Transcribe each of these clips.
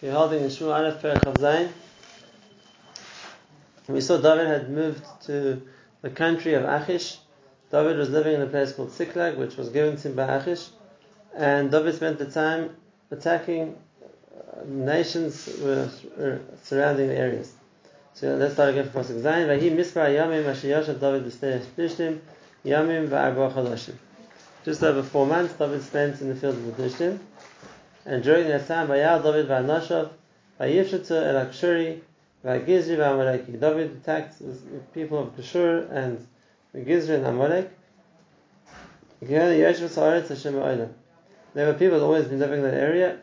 Holding in Shmuel Aleph. We saw David had moved to the country of Achish. David was living in a place called Siklag, which was given to him by Achish. And David spent the time attacking uh, nations surrounding the areas. So let's start again from Pasuk Zayin. Vahi mispar yamim ashiyashav David b'stei Plishtim yamim v'arba chadashim. Just over four months, David spent in the field of the Plishtim. And during that time, Vayal David v'Anashav, Vayivshatu el Akshuri, V'Gizri v'Amaleki. David attacked the people of Kashur and Gizri and Amalek. There were people always been living in that area.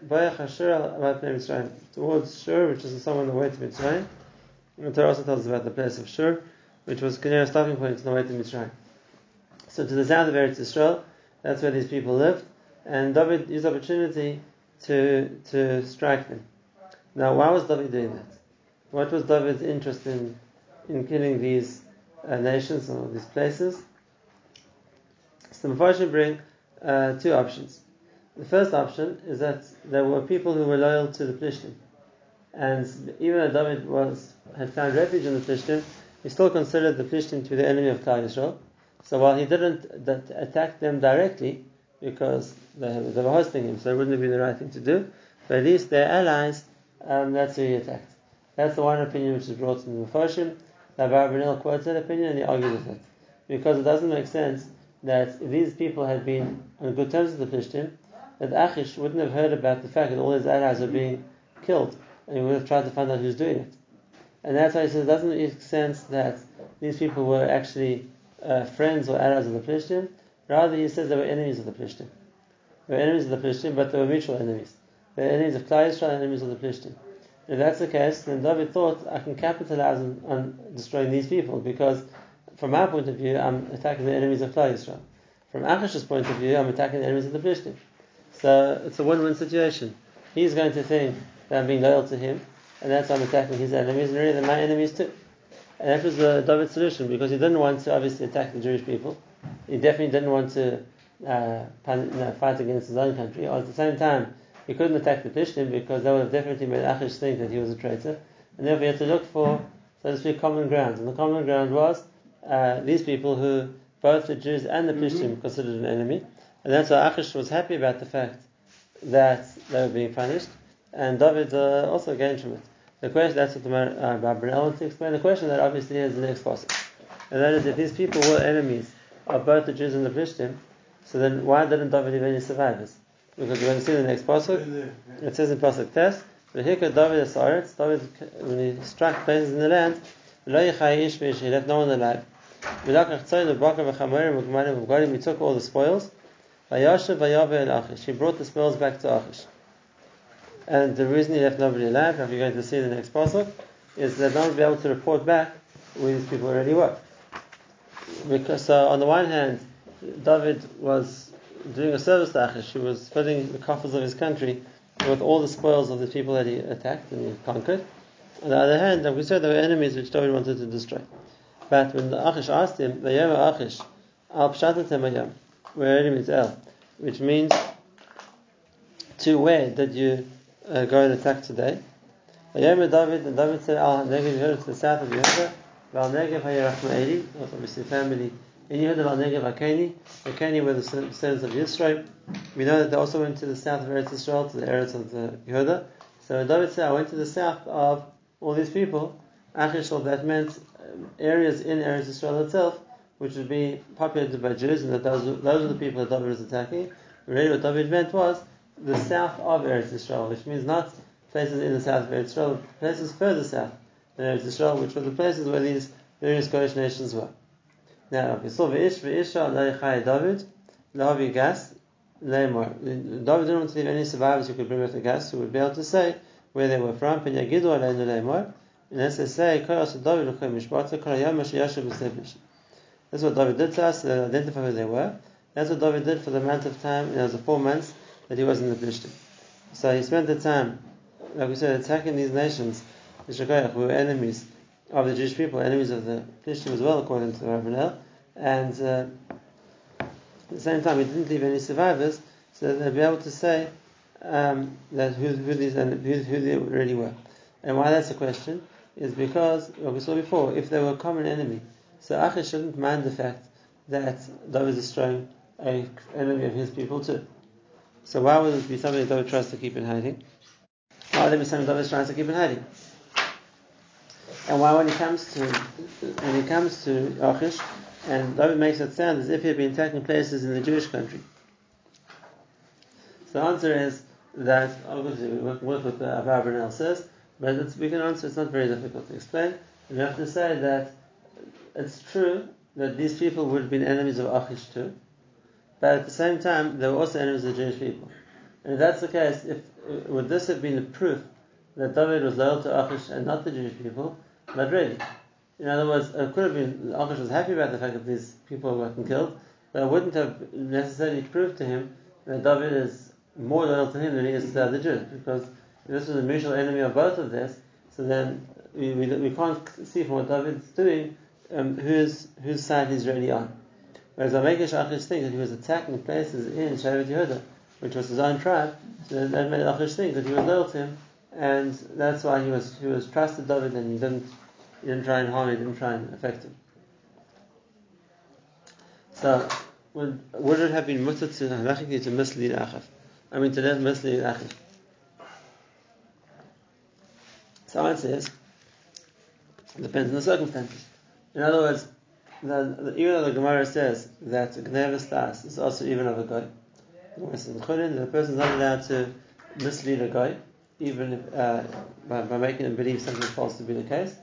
Towards Shur, which is somewhere on the way to Mitzrayim. The Torah also tells us about the place of Shur, which was Kinera stopping point on the way to Mitzrayim. So to the south of Eretz Yisrael, that's where these people lived, and David used opportunity to to strike them. Now, why was David doing that? What was David's interest in in killing these uh, nations or these places? So the Mepharshim bring uh, two options. The first option is that there were people who were loyal to the Plishtim, and even though David was had found refuge in the Plishtim, he still considered the Plishtim to be the enemy of Klal Yisrael. So while he didn't attack them directly, because they, were hosting him, so it wouldn't have been the right thing to do, but at least their allies, um, that's who he attacked. That's the one opinion which is brought in the Mepharshim. Abarbanel quotes that opinion and he argues with it. Because it doesn't make sense that these people had been on good terms with the Plishtim, that Achish wouldn't have heard about the fact that all his allies were being killed, and he would have tried to find out who's doing it. And that's why he says it doesn't make sense that these people were actually uh, friends or allies of the Plishtim. Rather, he says they were enemies of the Plishtim. They were enemies of the Plishtim, but they were mutual enemies. They were enemies of Klal Yisrael enemies of the Plishtim. If that's the case, then David thought, I can capitalize on, on destroying these people, because from my point of view, I'm attacking the enemies of Klal Yisrael. From Achish's point of view, I'm attacking the enemies of the Plishtim. So it's a win-win situation. He's going to think that I'm being loyal to him, and that's why I'm attacking his enemies, and really they're my enemies too. And that was the David solution because he didn't want to obviously attack the Jewish people. He definitely didn't want to uh, fight against his own country. Or at the same time, he couldn't attack the Plishtim because that would have definitely made Achish think that he was a traitor. And therefore he had to look for, so to speak, common ground. And the common ground was uh, these people who both the Jews and the Plishtim mm-hmm. considered an enemy. And that's why Achish was happy about the fact that they were being punished. And David uh, also gained from it. The question, that's what the uh, wants to explain. The question that obviously is the next possible. And that is if these people were enemies of both the Jews and the Plishtim, so then why didn't David leave any survivors? Because we're going to see the next pasuk. It says in pasuk test, "V'hika David esaretz." David, when he struck places in the land, he left no one alive. He took all the spoils. He brought the spoils back to Achish. And the reason he left nobody alive, if you're going to see the next pasuk, is that no one will be able to report back where these people already were. Because so on the one hand, David was doing a service to Achish, he was filling the coffers of his country with all the spoils of the people that he attacked and he conquered. On the other hand, we said, there were enemies which David wanted to destroy. But when the Achish asked him, Vayama Achish, Al Pshatatem where means El, which means to where did you uh, go and attack today. David, and David said, Al Negev Yehuda to the south of Yehuda, Val Negev Hayarachmaeli, that's obviously family. In Yehuda, Val Negev Akeni, Akeni were the sons of Yisrael. We know that they also went to the south of Eretz Israel, to the areas of the Yehuda. So David said, I went to the south of all these people. Achishol, that meant um, areas in Eretz Israel itself, which would be populated by Jews, and that those, those were the people that David was attacking. Really, what David meant was the south of Eretz Israel, which means not places in the south of Eretz Israel, places further south than Eretz Israel, which were the places where these various Scottish nations were. Now, we saw V'ish V'isha Leichai David, Lahavi Gas, Leimor. David didn't want to leave any survivors who could bring back the gas, who would be able to say where they were from. And Yagidu Aleinu Leimor. And as they say, Koyas David L'chai Mishpata, Korayam Mashiyasha B'Sevish. That's what David did to us, to identify who they were. That's what David did for the amount of time, it was the four months that he was in the Plishtim. So he spent the time, like we said, attacking these nations, the Shakayach, who were enemies of the Jewish people, enemies of the Plishtim as well, according to Abarbanel. And uh, at the same time, he didn't leave any survivors, so they'd be able to say um, that who, who these who, who they really were. And why that's a question is because, like we saw before, if they were a common enemy, so Achish shouldn't mind the fact that David is destroying a enemy of his people too. So why would it be something that David tries to keep in hiding? Why would it be something David tries to keep in hiding? And why when he comes to when he comes to Achish, and David makes it sound as if he had been taking places in the Jewish country. So the answer is that obviously we work with uh, Abraham says, but we can answer. It's not very difficult to explain. We have to say that it's true that these people would have been enemies of Achish too, but at the same time they were also enemies of the Jewish people. And if that's the case, if would this have been a proof that David was loyal to Achish and not the Jewish people? Really. In other words, it could have been Achish was happy about the fact that these people were getting killed, but it wouldn't have necessarily proved to him that David is more loyal to him than he is to the other Jews, because if this was a mutual enemy of both of this, so then we, we, we can't see from what David's doing um, whose whose side he's really on. Whereas Amekish Achish think that he was attacking places in Shevet Yehuda, which was his own tribe, so that made Achish think that he was loyal to him, and that's why he was he was trusted David and he didn't he didn't try and harm him, he didn't try and affect him. So would, would it have been mutter to halachically to mislead Achav? I mean to let mislead Achiv. So answer is it depends on the circumstances. In other words, the, the, even though the Gemara says that Gnevas is also even of a guy, the person is not allowed to mislead a guy, even if, uh, by, by, making him believe something false to be the case,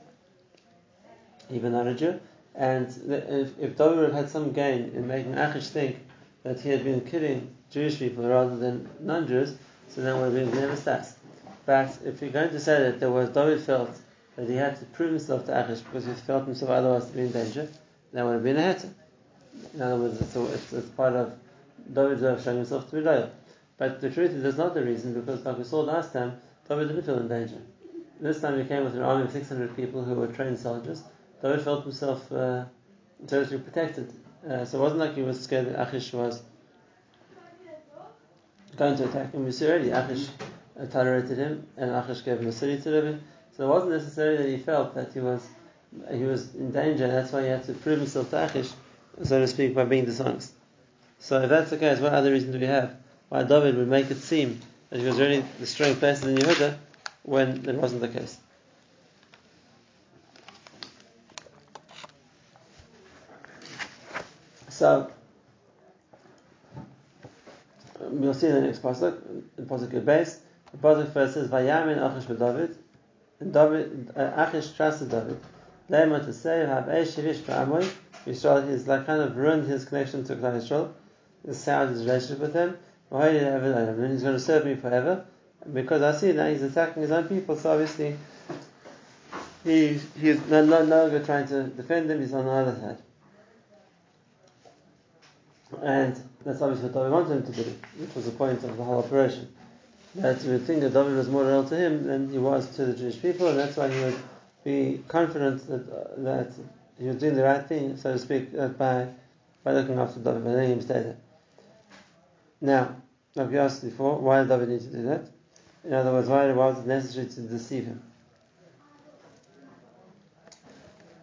even not a. And if, if David had some gain in making Achish think that he had been killing Jewish people rather than non-Jews, so then would have been Gnevas But if you're going to say that there was David felt that he had to prove himself to Achish because he felt himself otherwise to be in danger, that would have been a heter. In other words, it's, a, it's, it's, part of David's showing himself to be loyal. But the truth is, that's not the reason because, like we saw last time, David didn't feel in danger. This time he came with an army of 600 people who were trained soldiers. David felt himself uh, totally protected. Uh, so it wasn't like he was scared that Achish was going to attack him. We see already Achish uh, tolerated him, and Achish gave him a city to live in. So it wasn't necessarily that he felt that he was he was in danger, and that's why he had to prove himself to Achish, so to speak, by being dishonest. So if that's the case, what other reason do we have why David would make it seem that he was really destroying person in Yehuda when it wasn't the case? So we'll see in the next pasuk, in pasuk base. The pasuk first says, "Vayamin Achish David." David, uh, Achish trusted David. Lema to say, have Shivish Ba'amoy. Yisrael, he's like kind of ruined his connection to Klal Yisrael. He's soured his relationship with them. why And he's going to serve me forever. Because I see now he's attacking his own people, so obviously he he's no, no longer trying to defend them, he's on the other side. And that's obviously what David wanted him to do, which was the point of the whole operation that we would think that David was more loyal to him than he was to the Jewish people, and that's why he would be confident that uh, that he was doing the right thing, so to speak, uh, by by looking after David, by letting him stay. Now, like we asked before, why did David need to do that? In other words, why, why was it necessary to deceive him?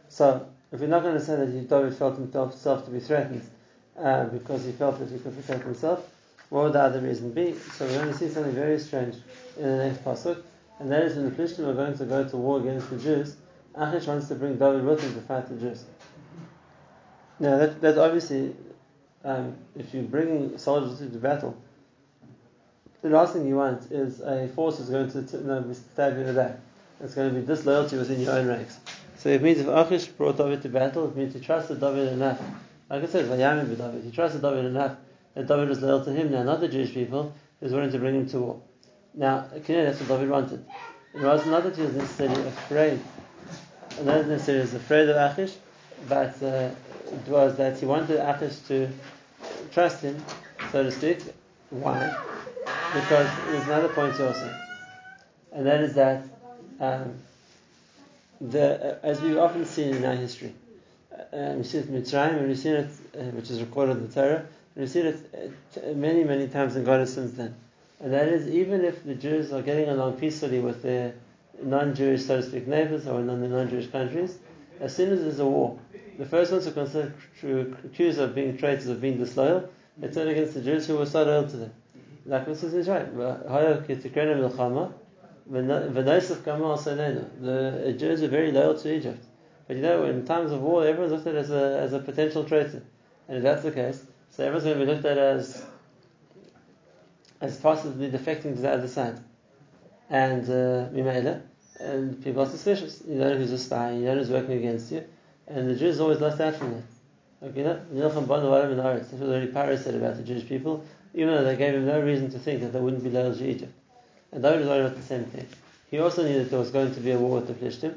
So, if we're not going to say that David felt himself to be threatened uh, because he felt that he could protect himself, what would the other reason be? So we're going to see something very strange in the next pasuk, and that is when the Philistines are going to go to war against the Jews. Achish wants to bring David with him to fight the Jews. Now that, that's obviously, um, if you're bringing soldiers into battle, the last thing you want is a force that's going to you know, stab you in the back. It's going to be disloyalty within your own ranks. So it means if Achish brought David to battle, it means he trusted David enough. Like I said, Vayamin David, he trusted David enough that David was loyal to him now, not the Jewish people, he was willing to bring him to war. Now, clearly that's what David wanted. It was not that he was necessarily afraid, not necessarily was afraid of Achish, but uh, it was that he wanted Achish to trust him, so to speak. Why? Because there's another point also, and that is that um, the, as we've often seen in our history, uh, in Mitzrayim, and we've seen it, uh, which is recorded in the Torah, and We've seen it uh, many, many times in God since then. and that is even if the Jews are getting along peacefully with their non-Jewish, so to speak, neighbors or in the non-Jewish countries, as soon as there's a war, the first ones who are considered accused of being traitors, of being disloyal, they turn against the Jews who were so loyal to them. Like this is right. The Jews are very loyal to Egypt. But you know, in times of war, everyone's looked at as a, as a potential traitor. And if that's the case, so everyone's going to be looked at as as possibly defecting to the other side. And uh, and people are suspicious. You know who's a spy, you know who's working against you. And the Jews always lost out from that. Okay, you know from Bond of Abu, that's what already said about the Jewish people, even though they gave him no reason to think that they wouldn't be loyal to Egypt. And David was worried about the same thing. He also knew that there was going to be a war with the Plishtim.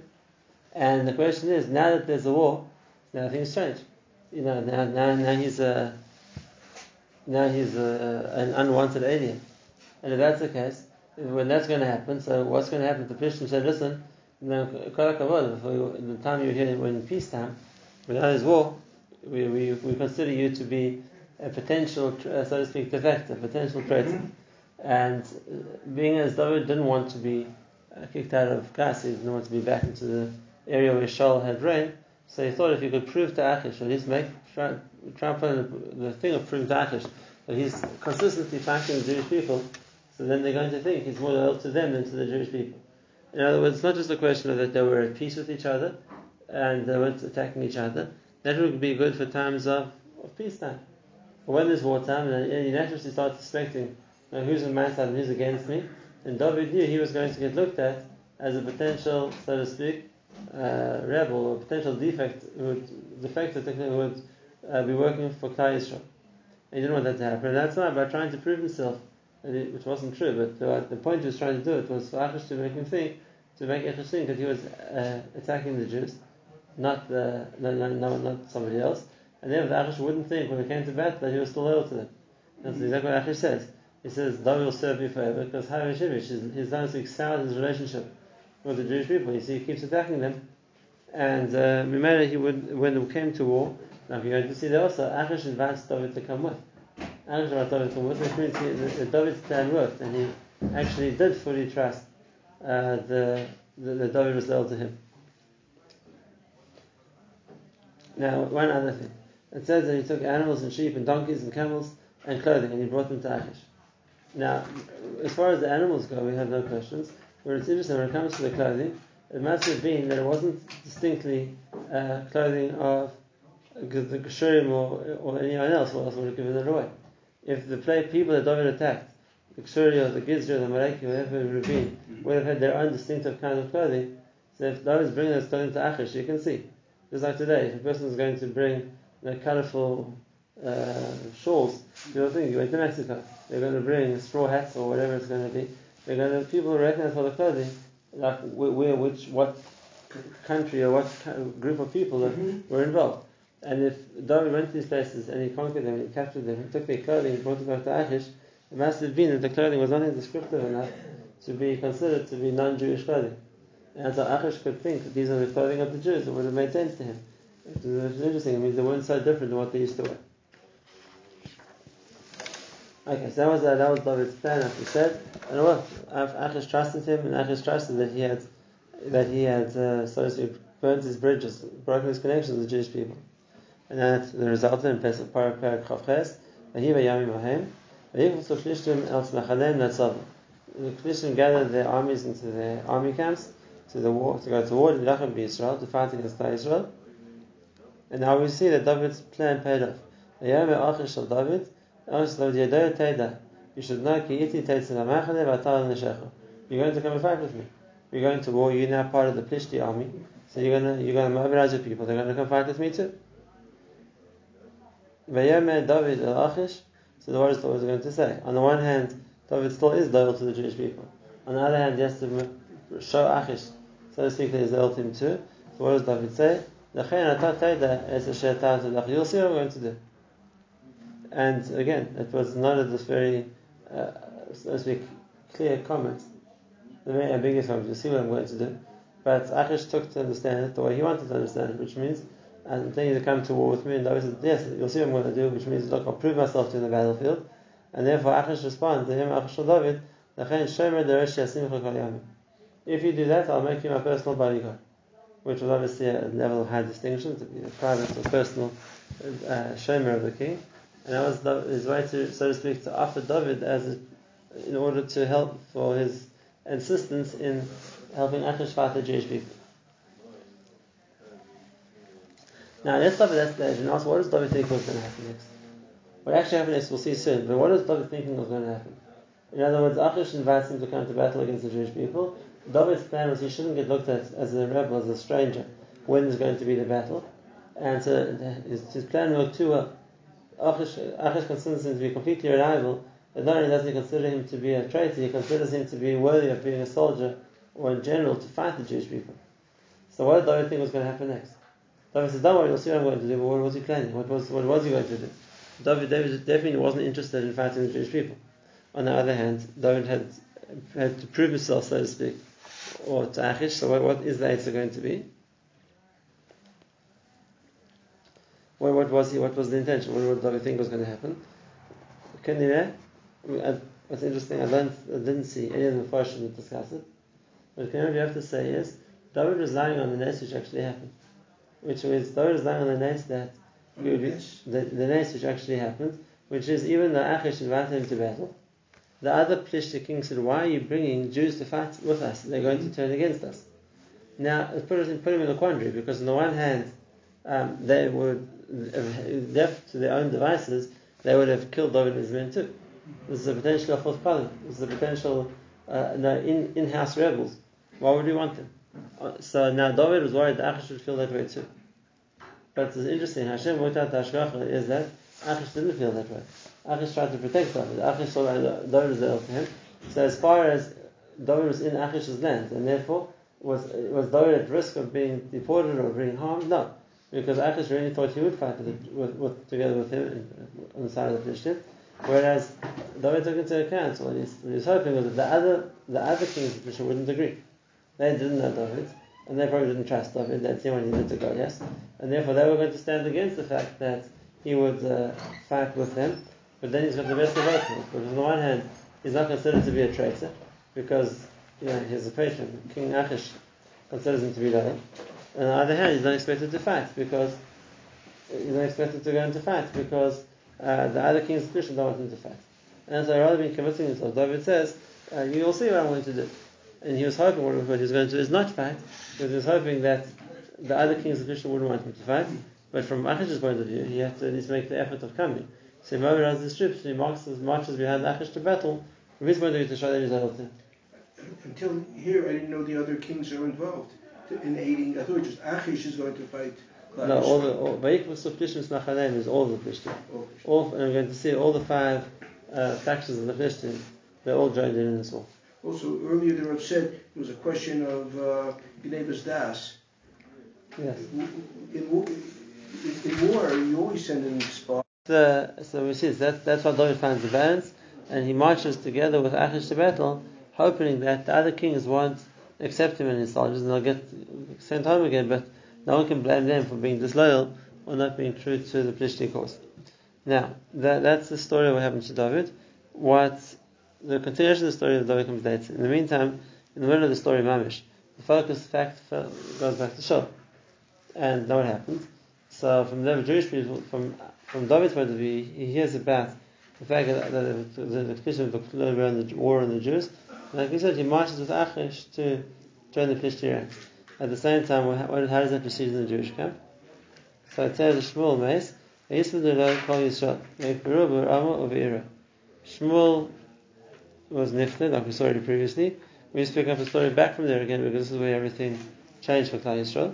And the question is, now that there's a war, now things change. You know, now, now, now he's a, now he's a, an unwanted alien. And if that's the case, when that's going to happen, so what's going to happen? The Plishtim said, listen, you know, the time you're here when peacetime, when there's war, we, we, we consider you to be a potential, uh, so to speak, defector, a potential traitor. And being as though David didn't want to be uh, kicked out of Gaza, he didn't want to be back into the area where Shaul had reigned, so he thought if he could prove to Achish, at least make, try, and find the, the thing of proving to Achish that he's consistently fighting the Jewish people, so then they're going to think he's more loyal to them than to the Jewish people. In other words, it's not just a question of that they were at peace with each other and they weren't attacking each other. That would be good for times of, of peacetime. But when there's wartime, and you naturally start suspecting you know, who's on my side and who's against me, and David knew he was going to get looked at as a potential, so to speak, uh, rebel or potential defect would, defector who would uh, be working for Klal Yisrael. And he didn't want that to happen. And that's why, by trying to prove himself, which wasn't true, but the, the point he was trying to do it was for Achish to make him think, to make Achish think that he was uh, attacking the Jews, not the, no, no, no, not somebody else. And then the Achish wouldn't think when it came to battle that he was still loyal to them. That's exactly what Achish says. He says, David will serve me forever because Harry Shimish, he's done to excel his relationship with the Jewish people. You see, he keeps attacking them. And uh, he would, when it came to war, now if you're going to see there also, Achish invites David to come with. Achish invites David to come with, which means he, the, David's plan worked, and he actually did fully trust uh, the, the, the David was loyal to him. Now, one other thing. It says that he took animals and sheep and donkeys and camels and clothing and he brought them to Achish. Now, as far as the animals go, we have no questions. But it's interesting when it comes to the clothing, it must have been that it wasn't distinctly uh, clothing of the Geshurim or, or anyone else, who else would have given it away. If the people that David attacked, the Geshuri or the Gizri or the Mareki, whatever it would have been, would have had their own distinctive kind of clothing, so if David is bringing those clothing to Achish, you can see. Just like today, if a person is going to bring you know, colourful uh, shawls, you'll think you went to Mexico. They're going to bring straw hats or whatever it's going to be. They're going to people recognize for the clothing, like where, which, what country or what group of people mm-hmm. were involved. And if David went to these places and he conquered them, he captured them, he took their clothing, he brought it back to Achish, it must have been that the clothing was not descriptive enough to be considered to be non-Jewish clothing. And so Achish could think that these are the clothing of the Jews, it would have made sense to him. Which is interesting, it means they weren't so different than what they used to wear. Okay, so that was uh, that was David's plan, as we said, and worked. Achish trusted him, and Achish trusted that he had that he had uh, so to speak burnt his bridges, broken his connections with the Jewish people, and that the result in Pesach Parak Chavches, Vahiva Yamim Ahem, Vayikvutzu Plishtim El Tzmachalem Netzav. The Plishtim gathered their armies into their army camps to the war to go to war in Lachem Israel to fight against Israel. And now we see that David's plan paid off. Vayam Achish David. You should know You're going to come and fight with me. You're going to war, you're now part of the Plishti army. So you're gonna you're gonna mobilize your people, they're gonna come fight with me too. David. So what is David going to say? On the one hand, David still is loyal to the Jewish people. On the other hand, he has to show Achish, so to speak, that he's loyal to him too. So what does David say? You'll see what I'm going to do. And again, it was of this very, uh, so speak, clear comment. The very ambiguous comment. You see what I'm going to do. But Achish took to understand it the way he wanted to understand it, which means, I'm telling you to come to war with me. And David said, yes, you'll see what I'm going to do, which means, look, I'll prove myself to in the battlefield. And therefore Achish responds to him, Achish David, if you do that, I'll make you my personal bodyguard. Which was obviously a level of high distinction, to be a private or personal uh, shomer of the king. And that was his way to, so to speak, to offer David as in order to help for his insistence in helping Achish fight the Jewish people. Now let's stop at that stage and ask what does David think was going to happen next? What actually happened next we'll see soon, but what does David thinking was going to happen? In other words, Achish invites him to come to battle against the Jewish people. David's plan was he shouldn't get looked at as a rebel, as a stranger, when there's going to be the battle. And so his, his plan worked too well. Achish, considers him to be completely reliable, but not only does he consider him to be a traitor, he considers him to be worthy of being a soldier or in general to fight the Jewish people. So what did David think was going to happen next? David says, Don't worry, you'll see what I'm going to do, but what was he planning? What was, what was he going to do? David, David definitely wasn't interested in fighting the Jewish people. On the other hand, David had, had to prove himself, so to speak, or to Achish. So what, what is the answer going to be? What, what was he? What was the intention? What did David think was going to happen? Can you What's interesting, I, don't, I didn't see any of the Farshim discuss it. But what you have to say is, David was lying on the nest which actually happened which was Torah is lying on the nest that the, the nest which actually happened, which is even though Achish invited him to battle, the other Plishti king said, Why are you bringing Jews to fight with us? They're going to turn against us. Now, it put, it, put him in a quandary because, on the one hand, um, they would, left to their own devices, they would have killed David and his men too. This is a potential fourth problem. This is a potential uh, no, in, in-house rebels. Why would we want them? So now David was worried that Achish would feel that way too. But it's interesting, Hashem worked out the Ashgacha is that Achish didn't feel that way. Achish tried to protect David. Achish saw that David was there for him. So as far as David was in Achish's land, and therefore was was David at risk of being deported or being harmed? No, because Achish really thought he would fight with, with, with, together with him on the side of the Philistine. Whereas David took into account what, what he was hoping was that the other the other kings of Philistine wouldn't agree. They didn't know David, and they probably didn't trust David. They'd seen what he did to Goliath, and therefore they were going to stand against the fact that he would uh, fight with them. But then he's got the best of both worlds. Because on the one hand, he's not considered to be a traitor because you know he's a patron. King Achish considers him to be loyal. On the other hand, he's not expected to fight because he's not expected to go into fight because uh, the other kings of Christian don't want him to fight. And so rather than convincing himself, David says, uh, "You will see what I'm going to do." and he was hoping what, he was going to do is not fight, because he was hoping that the other kings of Krishna wouldn't want him to fight. But from Achish's point of view, he had to at least make the effort of coming. So he mobilizes his troops, he marches, marches behind Achish to battle, from his point of view to show that he's Until here, I didn't know the other kings are involved in aiding. I thought just Achish is going to fight. No, all the all, is all the Plishtim. All, and we're going to see all the five uh, factions of the Plishtim. They're all joined in in this war. Also, earlier the Rav said there was a question of uh, Das. Yes. In, in, in, war, you always send in spot. so we see that, that's why David finds the balance, and he marches together with Achish to battle, hoping that the other kings won't accept him and his soldiers, and they'll get sent home again. But no one can blame them for being disloyal or not being true to the Plishti cause. Now, that, that's the story of what happened to David. What the continuation of the story of David comes later. In the meantime, in the middle of the story, Mamish, the focus fact goes back to Shaul. And know what happened. So from the Jewish people, from from David's point of view, he hears about the fact that the the declared around the war on the Jews. Like we said, he marches with Achish to join the ranks. At the same time, how does that proceed in the Jewish camp? So it says Shmuel Mace, Shmuel was nifted, like we saw already previously. We just pick up the story back from there again because this is where everything changed for Klal Yisrael.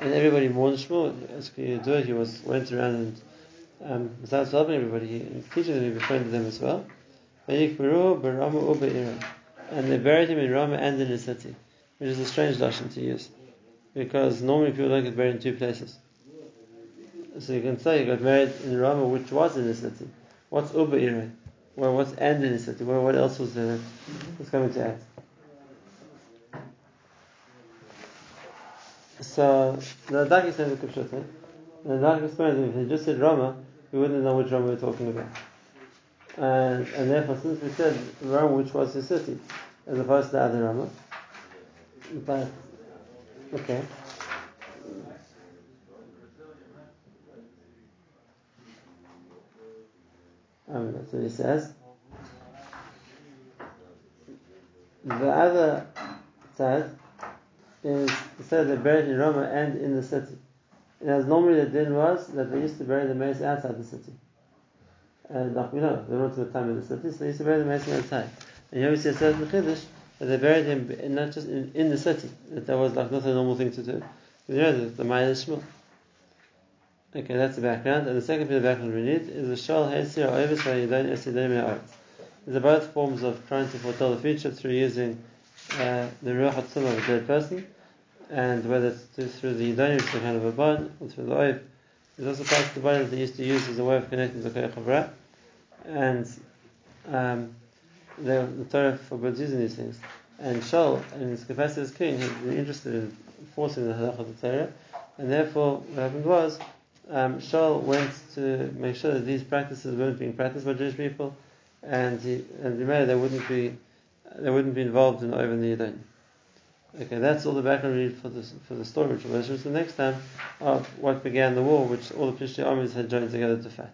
And everybody mourned Shmuel. As you do it, he was went around and um, besides helping everybody, he teaching them, he befriended them as well. And they buried him in Rama and in his city, which is a strange lesson to use. Because normally people don't get buried in two places. So you can say he got married in Rama, which was in the city. What's Uba Irei? Well, what's end in the city? Well, what else was there? What's coming to add? So the Radak says the Kipshut. The Radak explains if he just said Rama, we wouldn't know which Rama we're talking about. and, and therefore, since we said Rome, which was his city, as opposed to the other Rama, but okay. Um, that's what he says. The other side is said they buried in Roma and in the city. And as normally the din was that they used to bury the mace outside the city. And like we know, they went to the time in the city, so they used to bury the mace outside. And see a certain chiddush that they buried him in, not just in, in, the city, that that was like not a normal thing to do. You know, the, Maya Shmuel. Okay, that's the background. And the second bit of background we need is the Shal Hesir Ovis Vayidon Esidem These are both forms of trying to foretell the future through using uh, the Ruach HaTzum of a dead person, and whether it's through the Yidoni, which is a kind of a bond, or through the Oiv. There's also parts of the body that they used to use as a way of connecting the Koyach and um, the, the Torah forbids using these things. And Shaul, in his capacity as king, had been interested in enforcing the halach of the Torah, and therefore what happened was um, Shaul went to make sure that these practices weren't being practiced by Jewish people, and he and he made they wouldn't be they wouldn't be involved in over the Yidden. Okay, that's all the background need for this for the story, which will the next time of what began the war, which all the Plishti armies had joined together to fight.